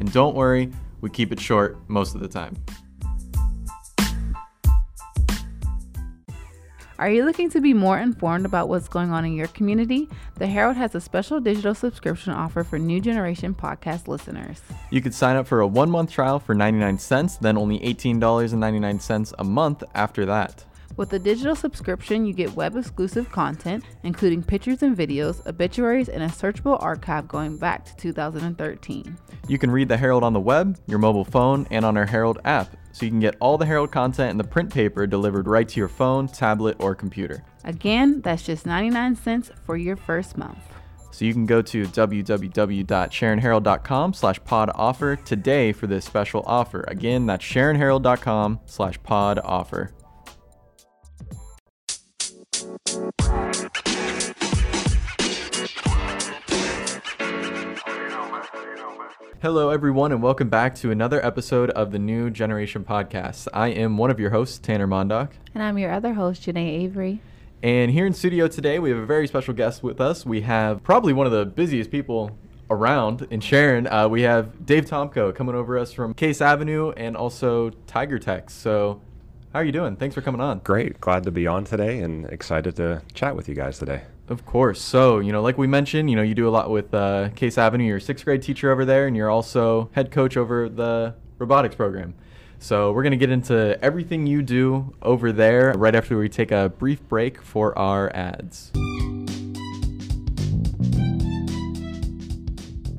And don't worry, we keep it short most of the time. Are you looking to be more informed about what's going on in your community? The Herald has a special digital subscription offer for new generation podcast listeners. You could sign up for a one month trial for 99 cents, then only $18.99 a month after that. With the digital subscription, you get web exclusive content, including pictures and videos, obituaries, and a searchable archive going back to 2013. You can read the Herald on the web, your mobile phone, and on our Herald app, so you can get all the Herald content in the print paper delivered right to your phone, tablet, or computer. Again, that's just 99 cents for your first month. So you can go to www.sharonherald.com slash pod offer today for this special offer. Again, that's sharonherald.com slash pod offer. Hello, everyone, and welcome back to another episode of the New Generation Podcast. I am one of your hosts, Tanner Mondock. And I'm your other host, Janae Avery. And here in studio today, we have a very special guest with us. We have probably one of the busiest people around in Sharon. Uh, we have Dave Tomko coming over us from Case Avenue and also Tiger Tech. So, how are you doing? Thanks for coming on. Great. Glad to be on today and excited to chat with you guys today. Of course. So, you know, like we mentioned, you know, you do a lot with uh, Case Avenue. You're a sixth grade teacher over there, and you're also head coach over the robotics program. So, we're going to get into everything you do over there right after we take a brief break for our ads.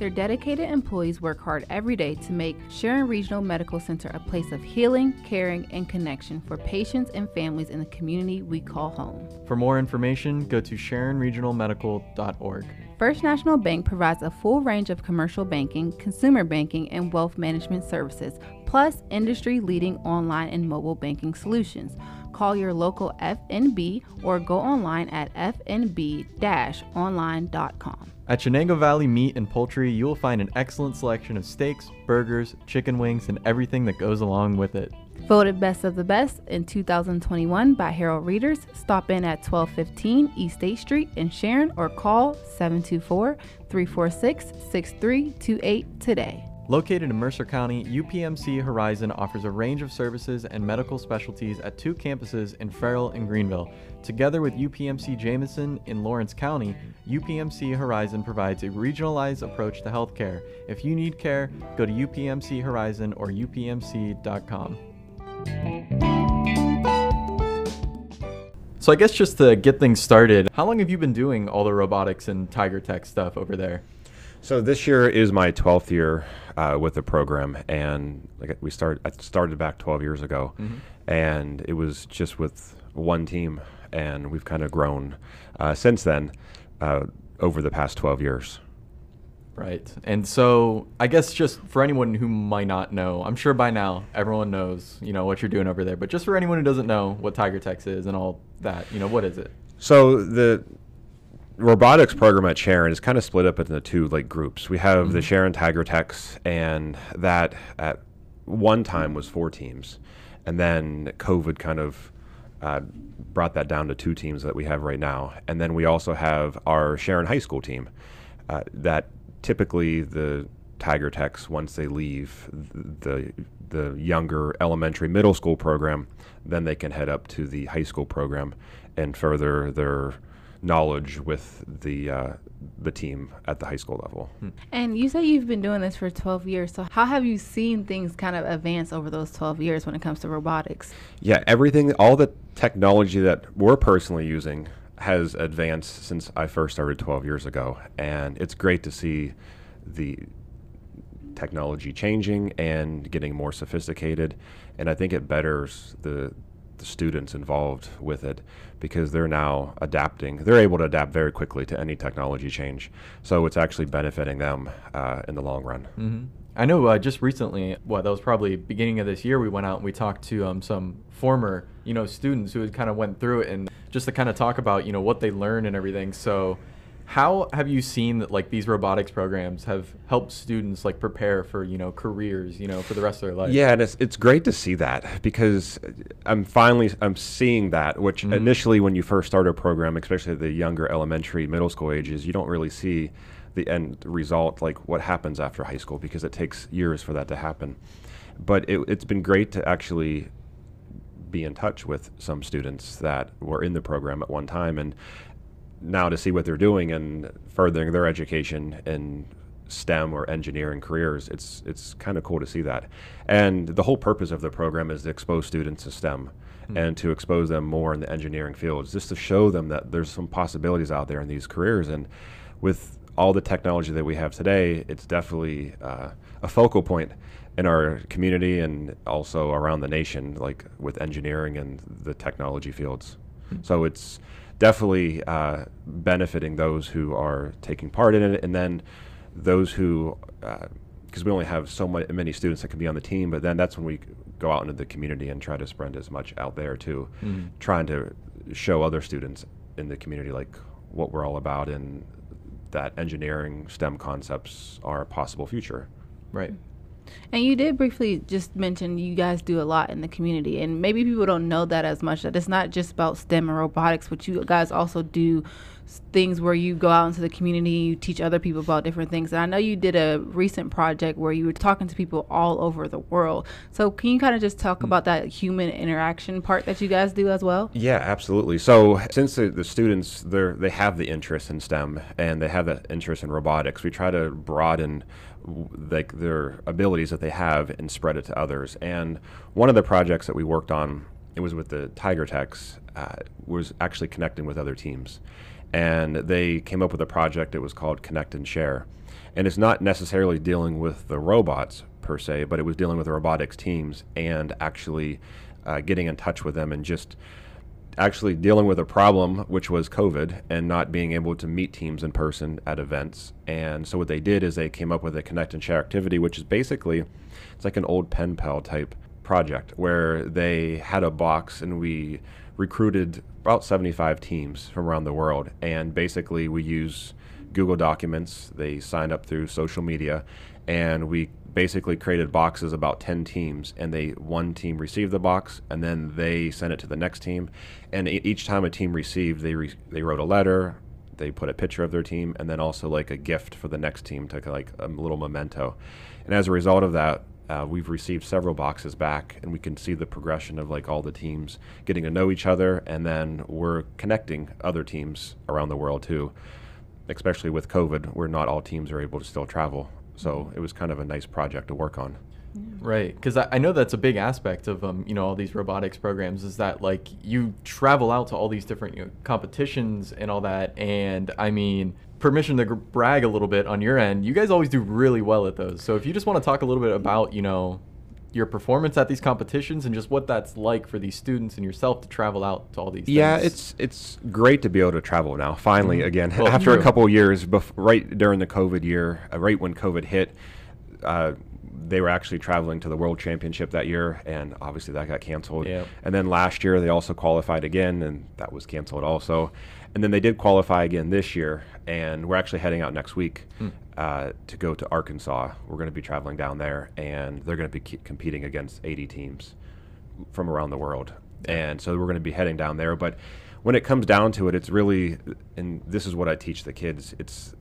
Their dedicated employees work hard every day to make Sharon Regional Medical Center a place of healing, caring, and connection for patients and families in the community we call home. For more information, go to sharonregionalmedical.org. First National Bank provides a full range of commercial banking, consumer banking, and wealth management services, plus industry leading online and mobile banking solutions. Call your local FNB or go online at fnb-online.com. At Shenango Valley Meat and Poultry, you will find an excellent selection of steaks, burgers, chicken wings, and everything that goes along with it. Voted Best of the Best in 2021 by Herald Readers, stop in at 1215 East State Street in Sharon or call 724 346 6328 today. Located in Mercer County, UPMC Horizon offers a range of services and medical specialties at two campuses in Farrell and Greenville. Together with UPMC Jameson in Lawrence County, UPMC Horizon provides a regionalized approach to healthcare. If you need care, go to UPMC Horizon or upmc.com. So I guess just to get things started, how long have you been doing all the robotics and Tiger Tech stuff over there? So this year is my 12th year uh, with the program, and like we started, I started back 12 years ago, Mm-hmm. and it was just with one team, and we've kind of grown uh, since then uh, over the past 12 years. Right. And so I guess just for anyone who might not know, I'm sure by now everyone knows, you know, what you're doing over there. But just for anyone who doesn't know what Tiger Techs is and all that, you know, what is it? So the robotics program at Sharon is kind of split up into two like groups. We have the Sharon Tiger Techs, and that at one time was four teams, and then COVID kind of uh, brought that down to two teams that we have right now. And then we also have our Sharon High School team uh, that typically the Tiger Techs once they leave the the younger elementary middle school program, then they can head up to the high school program and further their knowledge with the uh, the team at the high school level. And you say you've been doing this for 12 years. So how have you seen things kind of advance over those 12 years when it comes to robotics? Yeah, everything, all the technology that we're personally using has advanced since I first started 12 years ago, and it's great to see the technology changing and getting more sophisticated, and I think it betters the the students involved with it because they're now adapting. They're able to adapt very quickly to any technology change, so it's actually benefiting them uh, in the long run. Mm-hmm. I know uh, just recently, well, that was probably beginning of this year, we went out and we talked to um, some former, you know, students who had kind of went through it and just to kind of talk about, you know, what they learned and everything. So how have you seen that like these robotics programs have helped students like prepare for you know careers you know for the rest of their life yeah and it's, it's great to see that because i'm finally i'm seeing that which mm-hmm. initially when you first start a program especially the younger elementary middle school ages you don't really see the end result like what happens after high school because it takes years for that to happen but it, it's been great to actually be in touch with some students that were in the program at one time and now to see what they're doing and furthering their education in STEM or engineering careers, it's it's kind of cool to see that. And the whole purpose of the program is to expose students to STEM mm-hmm. and to expose them more in the engineering fields, just to show them that there's some possibilities out there in these careers. And with all the technology that we have today, it's definitely uh, a focal point in our community and also around the nation, like with engineering and the technology fields. So it's definitely uh, benefiting those who are taking part in it, and then those who, because uh, we only have so many students that can be on the team, but then that's when we go out into the community and try to spread as much out there too, mm-hmm. trying to show other students in the community like what we're all about and that engineering STEM concepts are a possible future. Right. And you did briefly just mention you guys do a lot in the community, and maybe people don't know that as much. That it's not just about STEM and robotics, but you guys also do things where you go out into the community, you teach other people about different things. And I know you did a recent project where you were talking to people all over the world. So can you kind of just talk about that human interaction part that you guys do as well? Yeah, absolutely. So since the, the students they they have the interest in STEM and they have the interest in robotics, we try to broaden like their abilities that they have and spread it to others. And one of the projects that we worked on, it was with the Tiger Techs, uh, was actually connecting with other teams. And they came up with a project It was called Connect and Share. And it's not necessarily dealing with the robots per se, but it was dealing with the robotics teams and actually uh, getting in touch with them and just actually dealing with a problem, which was COVID, and not being able to meet teams in person at events. And so what they did is they came up with a connect and share activity, which is basically it's like an old pen pal type project where they had a box and we recruited about 75 teams from around the world. And basically we use Google Documents. They signed up through social media, and we basically created boxes about 10 teams and they one team received the box and then they sent it to the next team and each time a team received they re- they wrote a letter they put a picture of their team and then also like a gift for the next team to like a little memento and as a result of that uh, we've received several boxes back and we can see the progression of like all the teams getting to know each other and then we're connecting other teams around the world too. Especially with covid where not all teams are able to still travel. So it was kind of a nice project to work on. Right, because I, I, know that's a big aspect of um, you know all these robotics programs is that like you travel out to all these different you know, competitions and all that, and I mean permission to brag a little bit on your end, you guys always do really well at those. So if you just want to talk a little bit about you know your performance at these competitions and just what that's like for these students and yourself to travel out to all these yeah things. it's it's great to be able to travel now finally mm-hmm. again well, after true. a couple years bef- right during the covid year uh, right when covid hit uh, they were actually traveling to the world championship that year and obviously that got canceled yep. and then last year they also qualified again and that was canceled also and then they did qualify again this year and we're actually heading out next week mm. uh, to go to Arkansas. We're going to be traveling down there, and they're going to be competing against 80 teams from around the world. And so we're going to be heading down there. But when it comes down to it, it's really, and this is what I teach the kids. It's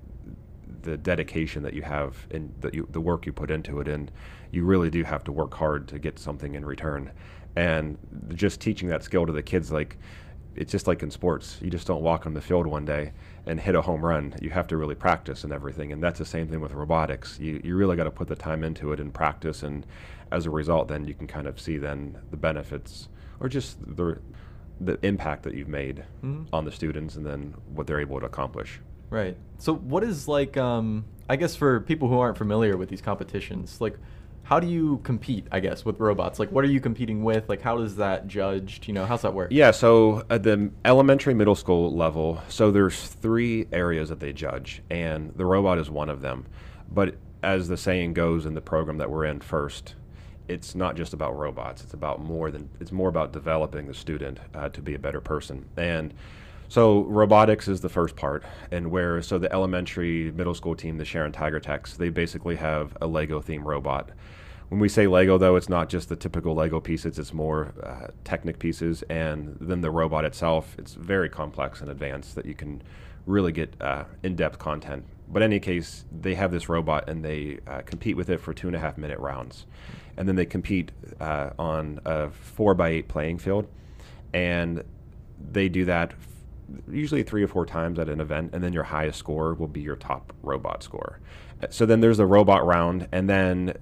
the dedication that you have and the, you, the work you put into it, and you really do have to work hard to get something in return. And just teaching that skill to the kids, like it's just like in sports. You just don't walk on the field one day and hit a home run. You have to really practice and everything. And that's the same thing with robotics. You, you really got to put the time into it and practice. And as a result, then you can kind of see then the benefits or just the, the impact that you've made Mhm. on the students and then what they're able to accomplish. Right. So what is like um I guess for people who aren't familiar with these competitions, like how do you compete, I guess, with robots? Like what are you competing with? Like how is that judged? You know, how's that work? Yeah, so at the elementary, middle school level, so there's three areas that they judge, and the robot is one of them. But as the saying goes in the program that we're in first, it's not just about robots. It's about more than it's more about developing the student uh, to be a better person. And so robotics is the first part, and where so the elementary, middle school team, the Sharon Tiger Techs, they basically have a Lego theme robot. When we say Lego, though, it's not just the typical Lego pieces; it's more uh, Technic pieces, and then the robot itself. It's very complex and advanced that you can really get uh, in-depth content. But in any case, they have this robot, and they uh, compete with it for two and a half minute rounds, and then they compete uh, on a four by eight playing field, and they do that usually three or four times at an event, and then your highest score will be your top robot score. Uh, So then there's the robot round, and then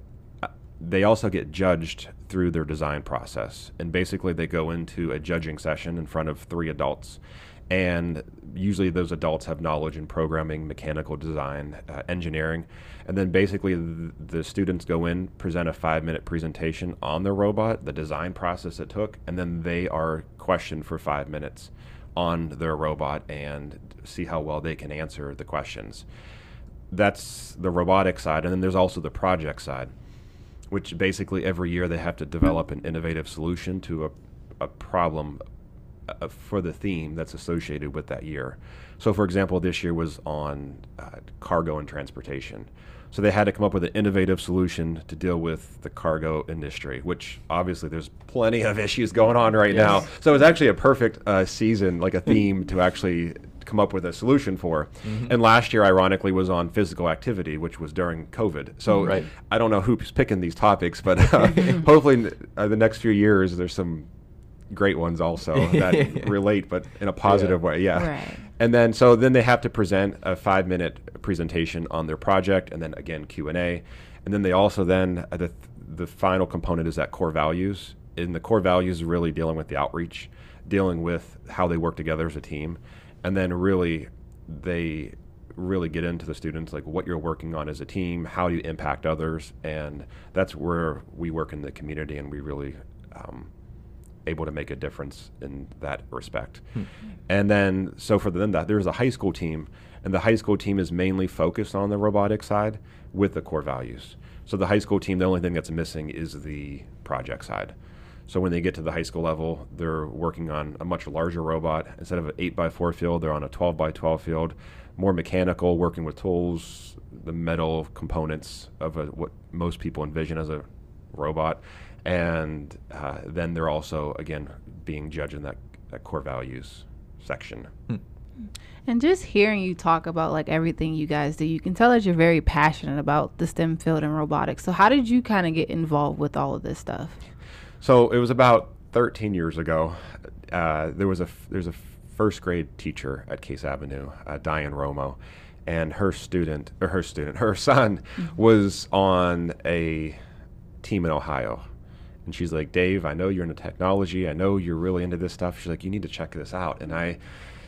they also get judged through their design process. And basically, they go into a judging session in front of three adults. And usually, those adults have knowledge in programming, mechanical design, uh, engineering. And then basically, the, the students go in, present a five minute presentation on their robot, the design process it took, and then they are questioned for five minutes on their robot and see how well they can answer the questions. That's the robotic side. And then there's also the project side which basically every year they have to develop an innovative solution to a, a problem uh, for the theme that's associated with that year. So, for example, this year was on uh, cargo and transportation. So they had to come up with an innovative solution to deal with the cargo industry, which obviously there's plenty of issues going on right now. So it was actually a perfect uh, season, like a theme to actually come up with a solution for. And last year, ironically, was on physical activity, which was during COVID. So Right. I don't know who's picking these topics, but uh, hopefully, uh, the next few years, there's some great ones also that relate, but in a positive way. Yeah. Right. And then so then they have to present a five minute presentation on their project, and then again Q and A, and then they also then uh, the the final component is that core values. And the core values is really dealing with the outreach, dealing with how they work together as a team, and then really they really get into the students like what you're working on as a team, how do you impact others, and that's where we work in the community, and we really um, able to make a difference in that respect. And then, so for them, that there's a high school team, and the high school team is mainly focused on the robotic side with the core values. So the high school team, the only thing that's missing is the project side. So when they get to the high school level, they're working on a much larger robot. Instead of an 8 by 4 field, they're on a 12 by 12 field, more mechanical, working with tools, the metal components of a, what most people envision as a robot. And uh, then they're also, again, being judged in that, that core values section. And just hearing you talk about like everything you guys do, you can tell that you're very passionate about the STEM field and robotics. So how did you kind of get involved with all of this stuff? So it was about 13 years ago. Uh, there was a there's a first grade teacher at Case Avenue, uh, Diane Romo, and her student or her student, her son was on a team in Ohio. And she's like, Dave, I know you're into technology. I know you're really into this stuff. She's like, you need to check this out. And I,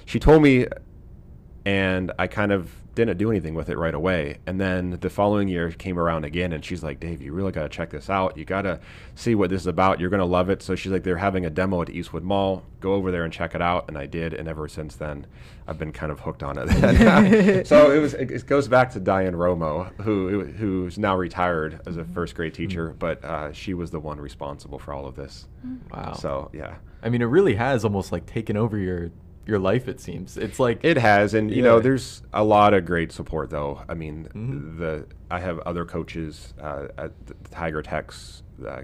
she told me, and I kind of didn't do anything with it right away. And then the following year came around again, and she's like, Dave, you really got to check this out. You got to see what this is about. You're going to love it. So she's like, they're having a demo at Eastwood Mall. Go over there and check it out. And I did. And ever since then, I've been kind of hooked on it. so it was. It, it goes back to Diane Romo, who who's now retired as a mm-hmm. first grade teacher, mm-hmm. but uh, she was the one responsible for all of this. Mm. Wow. So yeah. I mean, it really has almost like taken over your your life. It seems it's like It has, and you know, there's a lot of great support though. I mean, Mhm. the I have other coaches uh, at the Tiger Techs uh,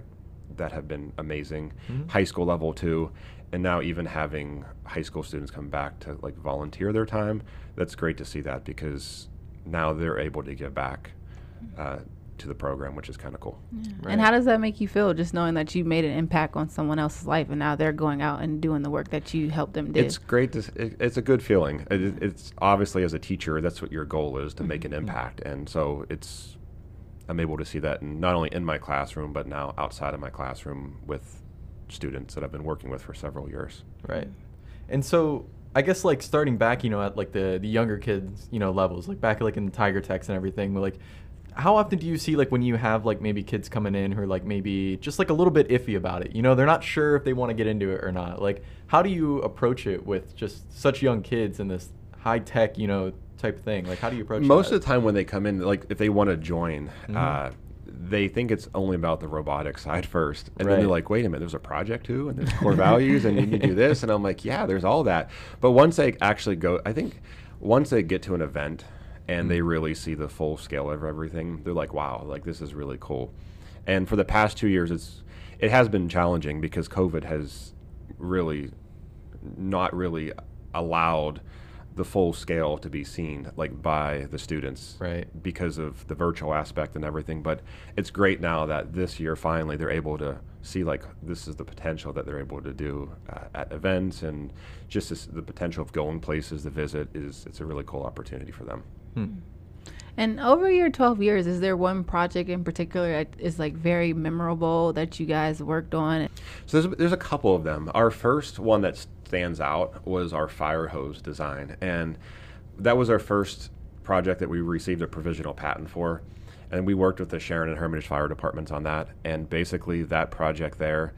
that have been amazing, Mhm. high school level too, and now even having high school students come back to like volunteer their time. That's great to see that because now they're able to give back uh, to the program, which is kind of cool. Right. And how does that make you feel, just knowing that you made an impact on someone else's life, and now they're going out and doing the work that you helped them do? It's great. To, it, it's a good feeling. It, it's obviously as a teacher, that's what your goal is to mm-hmm. make an mm-hmm. impact, and so it's. I'm able to see that in, not only in my classroom, but now outside of my classroom with students that I've been working with for several years. Right. And so I guess like starting back, you know, at like the the younger kids, you know, levels, like back like in the Tiger Techs and everything, like how often do you see like when you have like maybe kids coming in who are like maybe just like a little bit iffy about it you know they're not sure if they want to get into it or not like how do you approach it with just such young kids and this high tech you know type thing like how do you approach most that? of the time when they come in like if they want to join mm-hmm. uh, they think it's only about the robotic side first and right. then they're like wait a minute there's a project too and there's core values and you need to do this and i'm like yeah there's all that but once they actually go i think once they get to an event and they mm-hmm. really see the full scale of everything. They're like, wow, like this is really cool. And for the past two years, it's it has been challenging because COVID has really not really allowed the full scale to be seen like by the students right because of the virtual aspect and everything but it's great now that this year finally they're able to see like this is the potential that they're able to do uh, at events and just this, the potential of going places to visit is it's a really cool opportunity for them Hmm. And over your 12 years, is there one project in particular that is like very memorable that you guys worked on? So there's, there's a couple of them. Our first one that stands out was our fire hose design. And that was our first project that we received a provisional patent for. And we worked with the Sharon and Hermitage fire departments on that. And basically, that project there,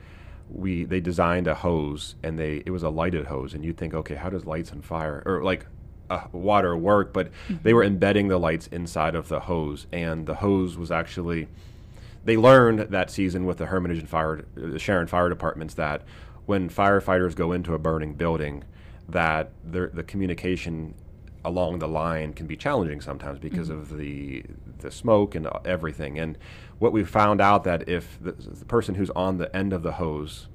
we they designed a hose and they it was a lighted hose and you'd think okay how does lights and fire or like uh, water work, but mm-hmm. they were embedding the lights inside of the hose, and the hose was actually. They learned that season with the Hermitage and Fire, the Sharon Fire Departments that when firefighters go into a burning building, that the communication along the line can be challenging sometimes because mm-hmm. of the the smoke and everything. And what we found out that if the, the person who's on the end of the hose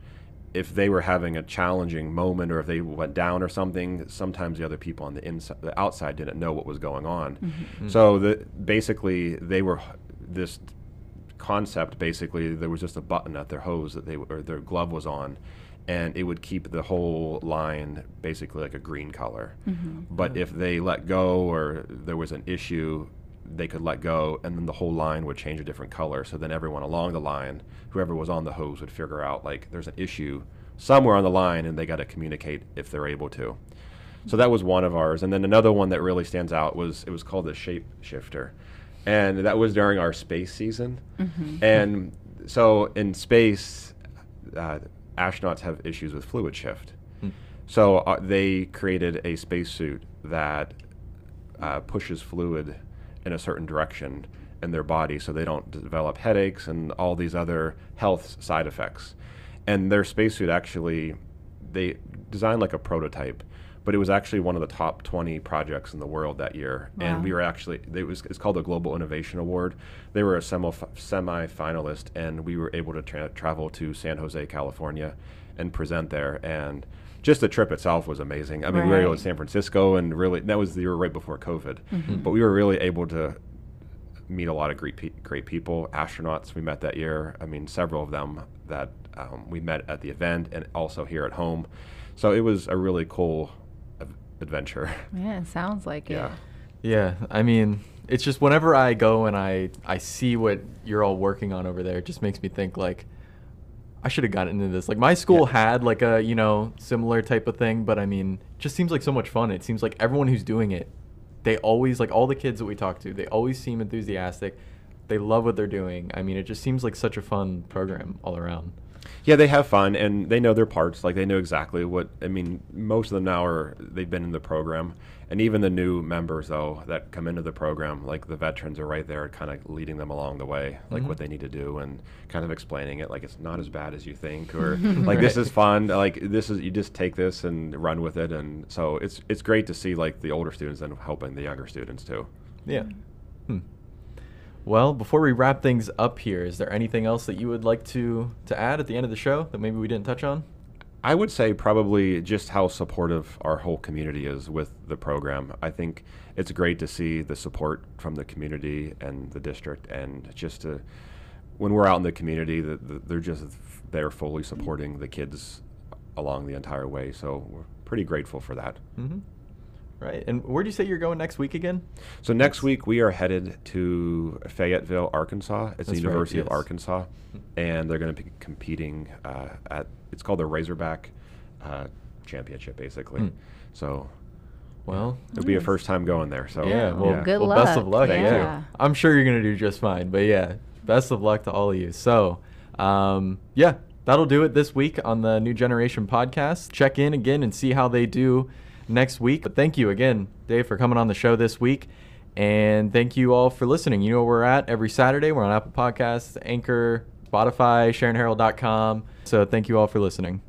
if they were having a challenging moment or if they went down or something, sometimes the other people on the inside, the outside didn't know what was going on. Mm-hmm. Mm-hmm. So the, basically, they were this concept. Basically, there was just a button at their hose that they or their glove was on, and it would keep the whole line basically like a green color. Mm-hmm. But if they let go or there was an issue, they could let go, and then the whole line would change a different color. So then everyone along the line, whoever was on the hose, would figure out like there's an issue somewhere on the line, and they got to communicate if they're able to. So that was one of ours, and then another one that really stands out was it was called the shape shifter, and that was during our space season. Mm-hmm. And so in space, uh, astronauts have issues with fluid shift. Mm. So uh, they created a spacesuit that uh, pushes fluid in a certain direction in their body so they don't develop headaches and all these other health side effects. And their spacesuit actually, they designed like a prototype, but it was actually one of the top 20 projects in the world that year. Wow. And we were actually, it was, it's called the Global Innovation Award. They were a semi finalist, and we were able to tra- travel to San Jose, California, and present there. And just the trip itself was amazing. I mean, right. we were able to San Francisco, and really that was the year right before COVID, mm-hmm. but we were really able to meet a lot of great pe- great people, astronauts we met that year. I mean, several of them that um, we met at the event and also here at home. So it was a really cool adventure. Yeah, it sounds like yeah. it. Yeah, I mean, it's just whenever I go and I I see what you're all working on over there, it just makes me think like I should have gotten into this. Like my school yeah. had like a you know similar type of thing, but I mean, just seems like so much fun. It seems like everyone who's doing it, they always like all the kids that we talk to, they always seem enthusiastic. They love what they're doing. I mean, it just seems like such a fun program all around. Yeah, they have fun and they know their parts. Like they know exactly what. I mean, most of them now are they've been in the program, and even the new members though that come into the program, like the veterans are right there, kind of leading them along the way, like mm-hmm. what they need to do, and kind of explaining it. Like it's not as bad as you think, or like right. this is fun. Like this is you just take this and run with it, and so it's it's great to see like the older students and helping the younger students too. Yeah. Hmm. Well, before we wrap things up here, is there anything else that you would like to to add at the end of the show that maybe we didn't touch on? I would say probably just how supportive our whole community is with the program. I think it's great to see the support from the community and the district, and just to when we're out in the community, the, the, they're just they're fully supporting the kids along the entire way. So we're pretty grateful for that. Mm-hmm. Right. And where do you say you're going next week again? So next week we are headed to Fayetteville, Arkansas. It's That's the right, University of. Arkansas, and they're going to be competing uh, at. It's called the Razorback uh, Championship, basically. Hmm. So Well, it'll be a Nice. first time going there. So yeah. Well, yeah. Good well, best of luck. luck. Thank yeah. you. I'm sure you're gonna do just fine. But yeah, best of luck to all of you. So, um, yeah, that'll do it this week on the New Generation podcast. Check in again and see how they do next week. But thank you again, Dave, for coming on the show this week. And thank you all for listening. You know where we're at every Saturday. We're on Apple Podcasts, Anchor, Spotify, SharonHerald.com. So thank you all for listening.